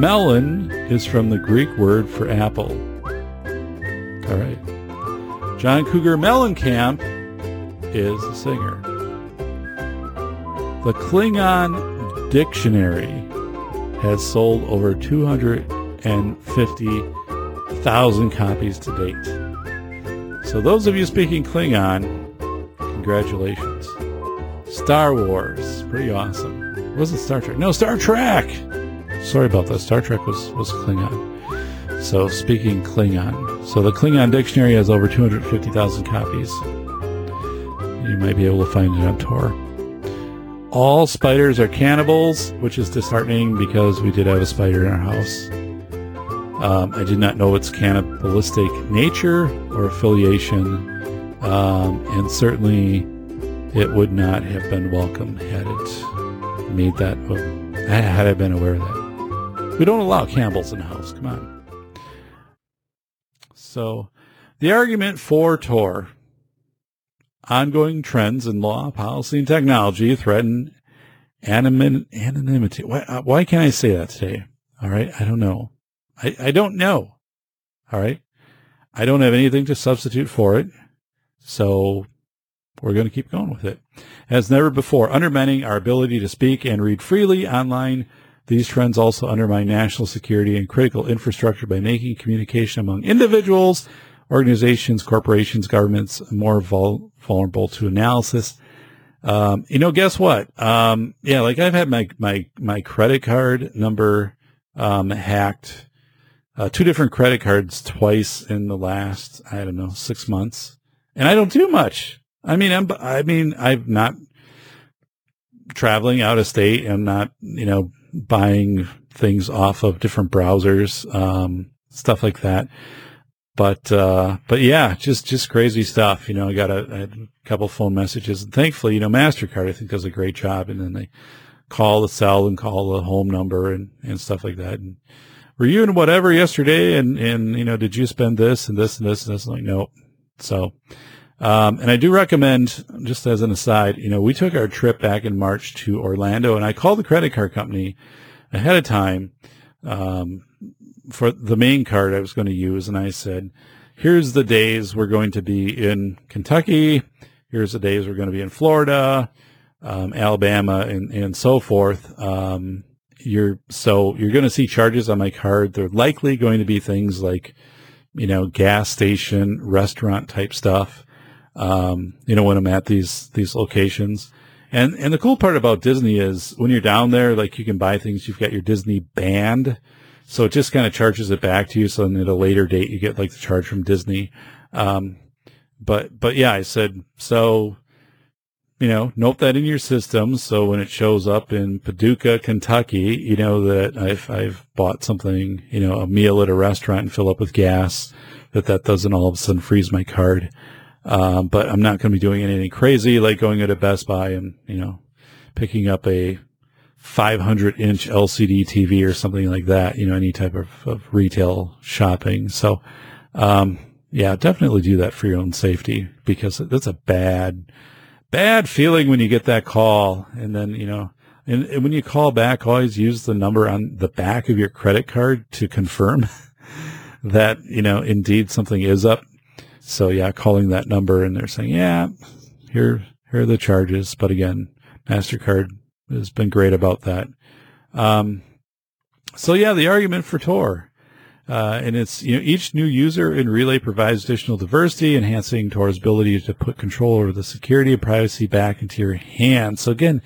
S2: Melon is from the Greek word for apple. All right. John Cougar Mellencamp is a singer. The Klingon Dictionary has sold over 250,000 copies to date. So, those of you speaking Klingon, congratulations. Star Wars, pretty awesome. It wasn't Star Trek? No, Star Trek! Sorry about that. Star Trek was, was Klingon. So, speaking Klingon. So, the Klingon dictionary has over 250,000 copies. You might be able to find it on Tor. All spiders are cannibals, which is disheartening because we did have a spider in our house. Um, I did not know its cannibalistic nature or affiliation, um, and certainly it would not have been welcome had it made that. Had I been aware of that, we don't allow Campbell's in the house. Come on. So, the argument for Tor ongoing trends in law, policy, and technology threaten anonymity. Why, uh, why can't I say that today? All right. I don't know. I, I don't know. All right. I don't have anything to substitute for it. So we're going to keep going with it. As never before, undermining our ability to speak and read freely online. These trends also undermine national security and critical infrastructure by making communication among individuals organizations, corporations, governments more vul- vulnerable to analysis. Um, you know, guess what? Um, yeah, like I've had my, my, my credit card number, um, hacked, uh, two different credit cards twice in the last, I don't know, six months. And I don't do much. I mean, I'm, I mean, I'm not traveling out of state. I'm not, you know, buying things off of different browsers, um, stuff like that but uh, but yeah, just just crazy stuff. You know, I got a, a, couple phone messages, and thankfully, you know, Mastercard I think does a great job, and then they call the cell and call the home number and and stuff like that. And were you in whatever yesterday? And and you know, did you spend this and this and this and this? And like, no. So, um, and I do recommend, just as an aside, you know, we took our trip back in March to Orlando, and I called the credit card company ahead of time. Um, for the main card I was going to use, and I said, "Here's the days we're going to be in Kentucky. Here's the days we're going to be in Florida, um, Alabama, and and so forth." Um, you're so you're going to see charges on my card. They're likely going to be things like, you know, gas station, restaurant type stuff. Um, you know, when I'm at these these locations. And and the cool part about Disney is when you're down there, like you can buy things. You've got your Disney band, so it just kind of charges it back to you. So then at a later date, you get like the charge from Disney. Um, but but yeah, I said so. You know, note that in your system. So when it shows up in Paducah, Kentucky, you know that I've I've bought something, you know, a meal at a restaurant and fill up with gas. That that doesn't all of a sudden freeze my card. Um, but I'm not going to be doing anything crazy like going to Best Buy and, you know, picking up a 500 inch LCD TV or something like that, you know, any type of, of retail shopping. So, um, yeah, definitely do that for your own safety because that's a bad, bad feeling when you get that call. And then, you know, and, and when you call back, always use the number on the back of your credit card to confirm that, you know, indeed something is up so yeah, calling that number and they're saying, yeah, here, here are the charges. But again, MasterCard has been great about that. Um, so yeah, the argument for Tor, uh, and it's, you know, each new user in Relay provides additional diversity, enhancing Tor's ability to put control over the security and privacy back into your hands. So again,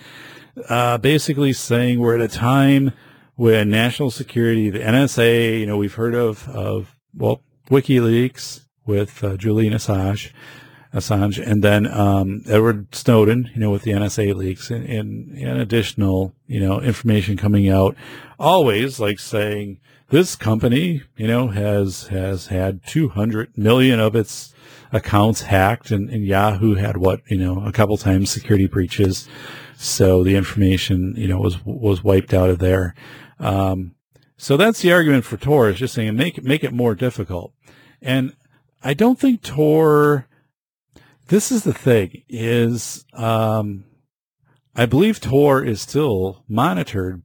S2: uh, basically saying we're at a time when national security, the NSA, you know, we've heard of, of, well, WikiLeaks, with uh, Julian Assange, Assange, and then um, Edward Snowden, you know, with the NSA leaks and, and, and, additional, you know, information coming out. Always like saying this company, you know, has has had 200 million of its accounts hacked, and, and Yahoo had what, you know, a couple times security breaches, so the information, you know, was was wiped out of there. Um, so that's the argument for Tor is just saying make make it more difficult. And I don't think Tor. This is the thing: is um, I believe Tor is still monitored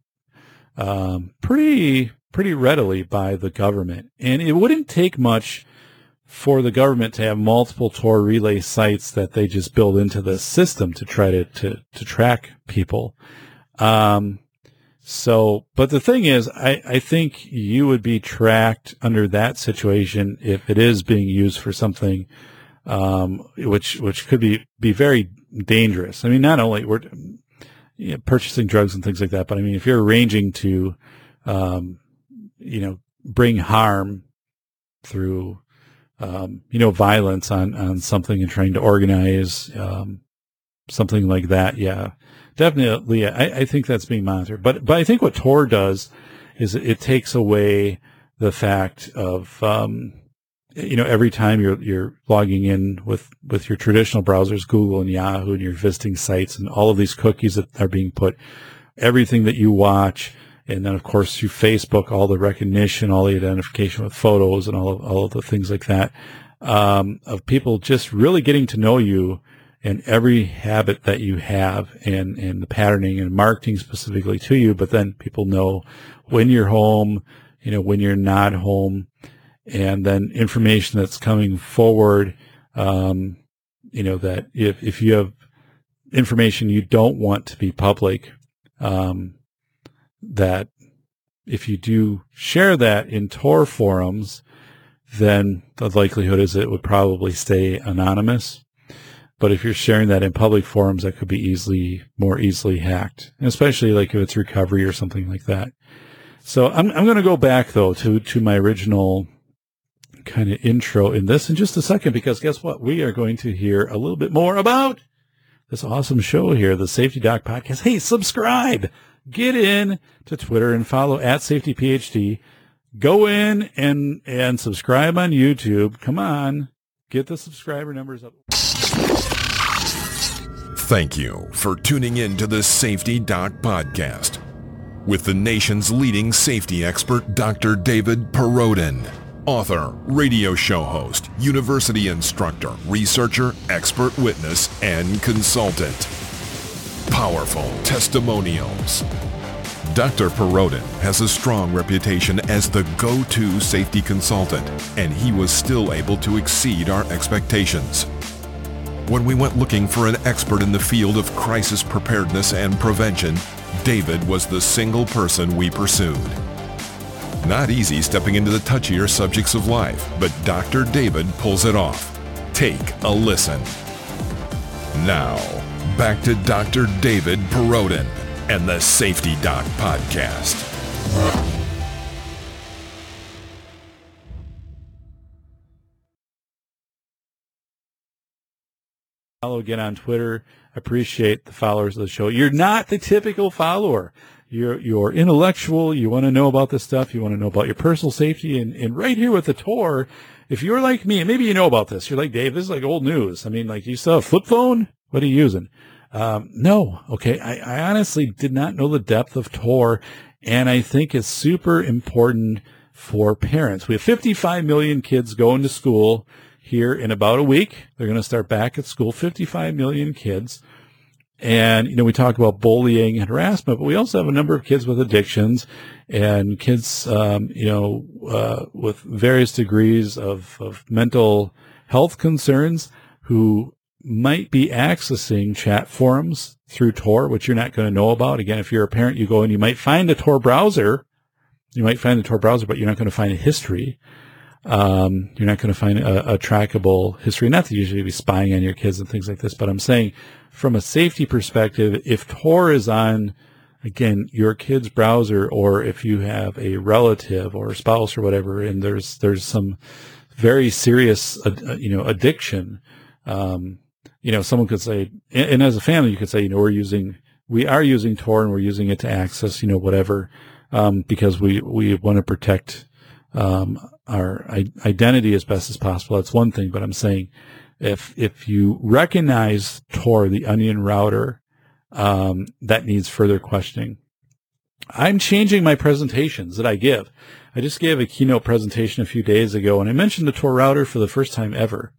S2: um, pretty pretty readily by the government, and it wouldn't take much for the government to have multiple Tor relay sites that they just build into the system to try to to, to track people. Um, so, but the thing is, I, I think you would be tracked under that situation if it is being used for something, um, which, which could be, be very dangerous. I mean, not only we're you know, purchasing drugs and things like that, but I mean, if you're arranging to, um, you know, bring harm through, um, you know, violence on, on something and trying to organize, um, something like that. Yeah definitely, I, I, think that's being monitored. But but I think what Tor does is it takes away the fact of um, you know every time you're you're logging in with with your traditional browsers, Google and Yahoo, and you're visiting sites, and all of these cookies that are being put, everything that you watch. And then, of course, through Facebook, all the recognition, all the identification with photos, and all of, all of the things like that, um, of people just really getting to know you and every habit that you have and, and the patterning and marketing specifically to you, but then people know when you're home, you know, when you're not home, and then information that's coming forward, um, you know, that if, if you have information you don't want to be public, um, that if you do share that in Tor forums, then the likelihood is it would probably stay anonymous. But if you're sharing that in public forums, that could be easily, more easily hacked, especially like if it's recovery or something like that. So I'm, I'm going to go back though to, to my original kind of intro in this in just a second, because guess what? We are going to hear a little bit more about this awesome show here, the Safety Doc podcast. Hey, subscribe, get in to Twitter and follow at Safety PhD. Go in and, and subscribe on YouTube. Come on. Get the subscriber numbers up.
S3: Thank you for tuning in to the Safety Doc podcast with the nation's leading safety expert, Dr. David Perrodin, author, radio show host, university instructor, researcher, expert witness, and consultant. Powerful testimonials. Dr. Perrodin has a strong reputation as the go-to safety consultant, and he was still able to exceed our expectations. When we went looking for an expert in the field of crisis preparedness and prevention, David was the single person we pursued. Not easy stepping into the touchier subjects of life, but Dr. David pulls it off. Take a listen. Now, back to Dr. David Perrodin and the Safety Doc Podcast.
S2: Follow again on Twitter. Appreciate the followers of the show. You're not the typical follower. You're you're intellectual. You want to know about this stuff. You want to know about your personal safety. And, and right here with the Tor, if you're like me, and maybe you know about this, you're like Dave. This is like old news. I mean, like you have a flip phone. What are you using? Um, no. Okay. I, I honestly did not know the depth of Tor, and I think it's super important for parents. We have 55 million kids going to school here in about a week. They're going to start back at school, 55 million kids. And, you know, we talk about bullying and harassment, but we also have a number of kids with addictions and kids, um, you know, uh, with various degrees of, of mental health concerns who might be accessing chat forums through Tor, which you're not going to know about. Again, if you're a parent, you go and you might find a Tor browser. You might find the Tor browser, but you're not going to find a history. Um, you're not going to find a, a, trackable history. Not that you should be spying on your kids and things like this, but I'm saying from a safety perspective, if Tor is on, again, your kid's browser, or if you have a relative or a spouse or whatever, and there's, there's some very serious, uh, you know, addiction, um, you know, someone could say, and, and as a family, you could say, you know, we're using, we are using Tor and we're using it to access, you know, whatever, um, because we, we want to protect, um, our identity as best as possible. That's one thing, but I'm saying if if you recognize Tor, the onion router, um, that needs further questioning. I'm changing my presentations that I give. I just gave a keynote presentation a few days ago, and I mentioned the Tor router for the first time ever.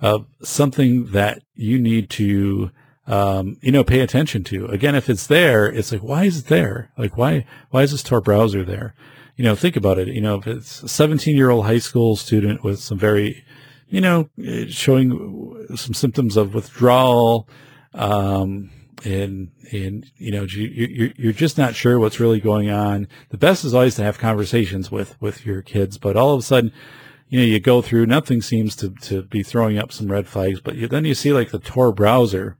S2: Uh, something that you need to, um, you know, pay attention to. Again, if it's there, it's like, why is it there? Like, why why is this Tor browser there? You know, think about it. You know, if it's a 17 year old high school student with some very, you know, showing some symptoms of withdrawal, um, and, and, you know, you, you're just not sure what's really going on. The best is always to have conversations with, with your kids, but all of a sudden, you know, you go through, nothing seems to, to be throwing up some red flags, but you, then you see like the Tor browser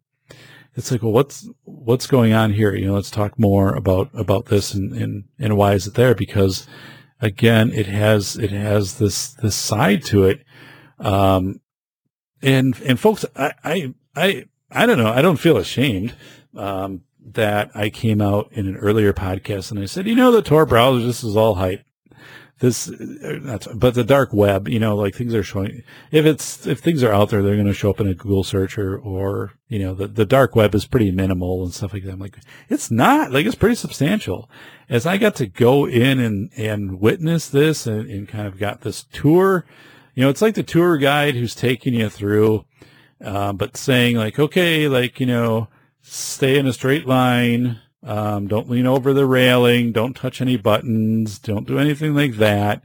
S2: it's like, well, what's, what's going on here? You know, let's talk more about, about this and, and, and why is it there? Because again, it has, it has this, this side to it. Um, and, and folks, I, I, I, I don't know. I don't feel ashamed. Um, that I came out in an earlier podcast and I said, you know, the Tor browser, this is all hype this, but the dark web, you know, like things are showing, if it's, if things are out there, they're going to show up in a Google search or, or, you know, the, the dark web is pretty minimal and stuff like that. I'm like, it's not, like, it's pretty substantial. As I got to go in and, and witness this and, and kind of got this tour, you know, it's like the tour guide who's taking you through, uh, but saying like, okay, like, you know, stay in a straight line, um, don't lean over the railing. Don't touch any buttons. Don't do anything like that.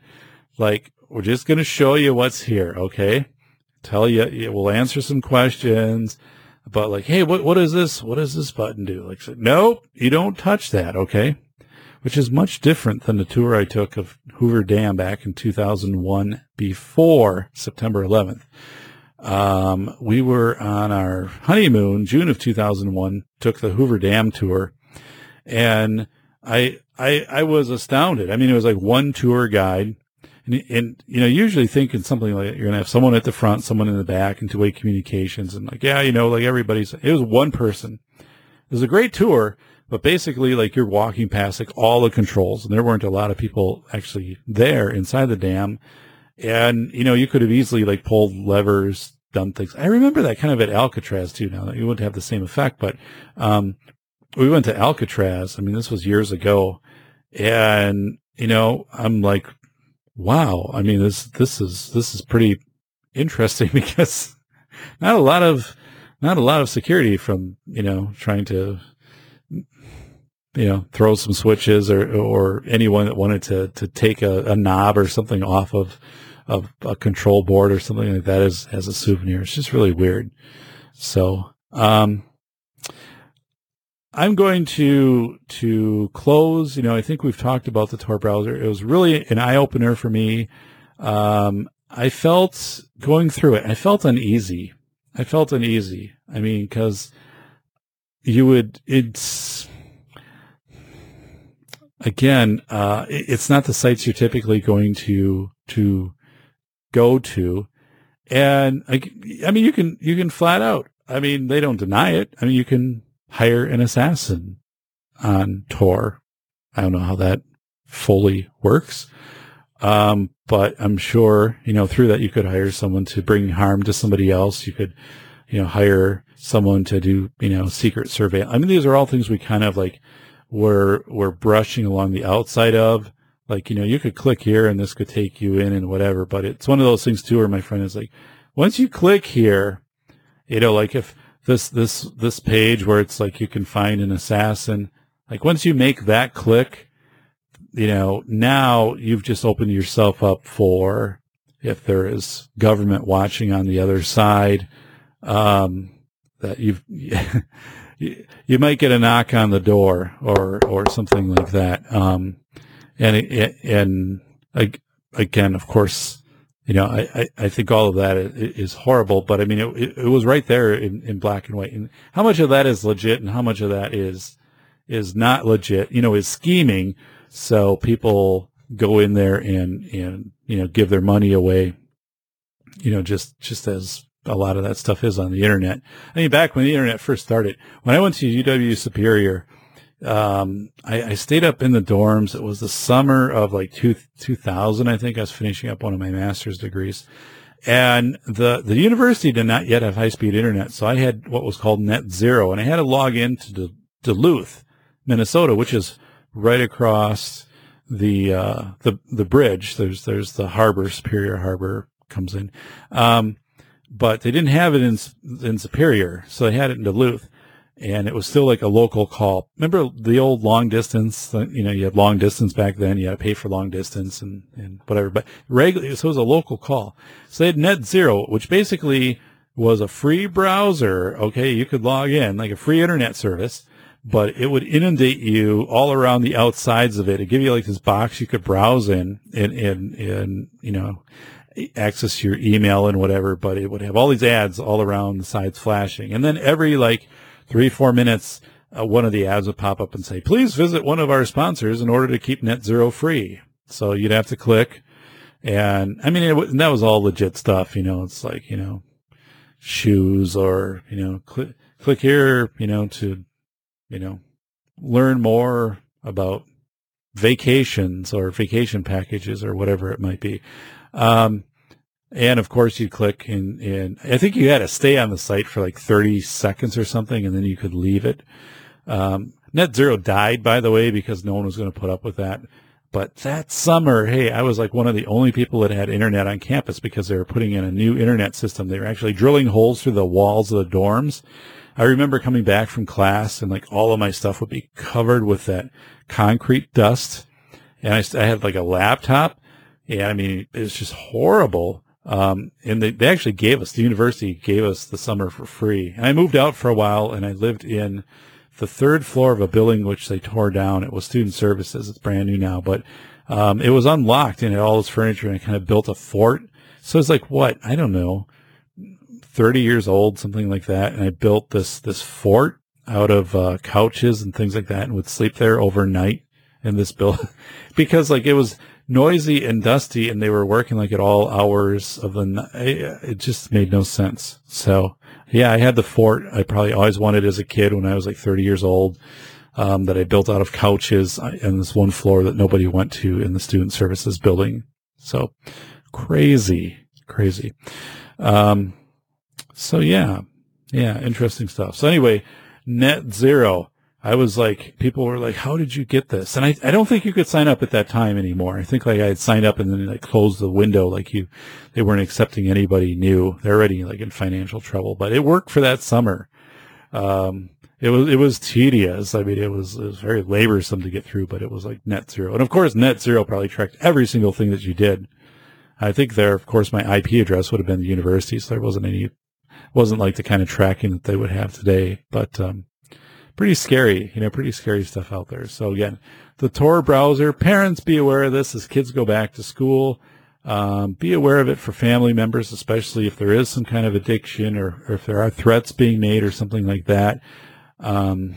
S2: Like, we're just going to show you what's here. Okay. Tell you, we'll answer some questions but like, Hey, what, what is this? What does this button do? Like, no, you don't touch that. Okay. Which is much different than the tour I took of Hoover Dam back in 2001 before September 11th. Um, we were on our honeymoon, June of 2001, took the Hoover Dam tour and I, I, I was astounded. I mean, it was like one tour guide. And, and, you know, usually thinking something like you're going to have someone at the front, someone in the back and two-way communications. And like, yeah, you know, like everybody's, it was one person. It was a great tour, but basically like you're walking past like all the controls and there weren't a lot of people actually there inside the dam. And, you know, you could have easily like pulled levers, done things. I remember that kind of at Alcatraz too. Now that you wouldn't have the same effect, but, um, we went to Alcatraz. I mean, this was years ago. And, you know, I'm like, wow. I mean, this, this is, this is pretty interesting because not a lot of, not a lot of security from, you know, trying to, you know, throw some switches or, or anyone that wanted to, to take a, a knob or something off of, of a control board or something like that as, as a souvenir. It's just really weird. So, um, I'm going to to close. You know, I think we've talked about the Tor browser. It was really an eye opener for me. Um, I felt going through it. I felt uneasy. I felt uneasy. I mean, because you would, it's, again, uh, it's not the sites you're typically going to, to go to. And I, I mean, you can, you can flat out, I mean, they don't deny it. I mean, you can hire an assassin on Tor. I don't know how that fully works. Um, but I'm sure, you know, through that you could hire someone to bring harm to somebody else. You could, you know, hire someone to do, you know, secret survey. I mean, these are all things we kind of like were, were brushing along the outside of. Like, you know, you could click here and this could take you in and whatever, but it's one of those things too where my friend is like, once you click here, you know, like if this, this, this page where it's like you can find an assassin, like once you make that click, you know, now you've just opened yourself up for if there is government watching on the other side, um, that you've, you, you might get a knock on the door or, or something like that. Um, and, and again, of course, you know, I, I think all of that is horrible, but I mean, it, it was right there in, in black and white. And how much of that is legit and how much of that is, is not legit, you know, is scheming so people go in there and, and, you know, give their money away, you know, just, just as a lot of that stuff is on the internet. I mean, back when the internet first started, when I went to UW Superior, um, I, I, stayed up in the dorms. It was the summer of like two, 2000, I think. I was finishing up one of my master's degrees. And the, the university did not yet have high speed internet. So I had what was called net zero and I had to log into Duluth, Minnesota, which is right across the uh, the the bridge. There's there's the harbor, Superior Harbor comes in, um, but they didn't have it in in Superior, so they had it in Duluth, and it was still like a local call. Remember the old long distance? Uh, you know, you had long distance back then. You had to pay for long distance and and whatever. But regularly, so it was a local call. So they had Net Zero, which basically was a free browser. Okay, you could log in like a free internet service but it would inundate you all around the outsides of it. It'd give you like this box you could browse in and, and, and, you know, access your email and whatever, but it would have all these ads all around the sides flashing. And then every like three, four minutes, uh, one of the ads would pop up and say, please visit one of our sponsors in order to keep net zero free. So you'd have to click. And I mean, it, that was all legit stuff. You know, it's like, you know, shoes or, you know, click, click here, you know, to you know, learn more about vacations or vacation packages or whatever it might be. Um, and of course you click and, and I think you had to stay on the site for like 30 seconds or something and then you could leave it. Um, Net Zero died, by the way, because no one was going to put up with that. But that summer, hey, I was like one of the only people that had internet on campus because they were putting in a new internet system. They were actually drilling holes through the walls of the dorms I remember coming back from class and like all of my stuff would be covered with that concrete dust. And I, I had like a laptop. Yeah, I mean, it was just horrible. Um, and they, they actually gave us, the university gave us the summer for free. And I moved out for a while and I lived in the third floor of a building which they tore down. It was student services. It's brand new now, but, um, it was unlocked and had all this furniture and I kind of built a fort. So it's like, what? I don't know. 30 years old, something like that. And I built this, this fort out of uh, couches and things like that and would sleep there overnight in this building because like it was noisy and dusty and they were working like at all hours of the night. It just made no sense. So yeah, I had the fort I probably always wanted as a kid when I was like 30 years old. Um, that I built out of couches and this one floor that nobody went to in the student services building. So crazy, crazy. Um, so yeah, yeah, interesting stuff. So anyway, net zero. I was like, people were like, how did you get this? And I, I don't think you could sign up at that time anymore. I think like I had signed up and then like closed the window. Like you, they weren't accepting anybody new. They're already like in financial trouble, but it worked for that summer. Um, it was, it was tedious. I mean, it was, it was very laborsome to get through, but it was like net zero. And of course, net zero probably tracked every single thing that you did. I think there, of course, my IP address would have been the university, so there wasn't any wasn't like the kind of tracking that they would have today, but um, pretty scary, you know, pretty scary stuff out there. So again, the Tor browser, parents be aware of this as kids go back to school. Um, be aware of it for family members, especially if there is some kind of addiction or, or if there are threats being made or something like that. Um,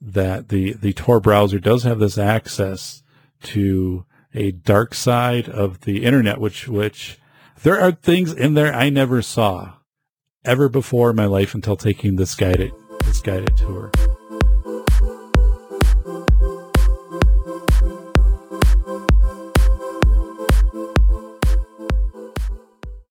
S2: that the, the Tor browser does have this access to a dark side of the internet, which, which there are things in there I never saw ever before in my life until taking this guided, this guided tour.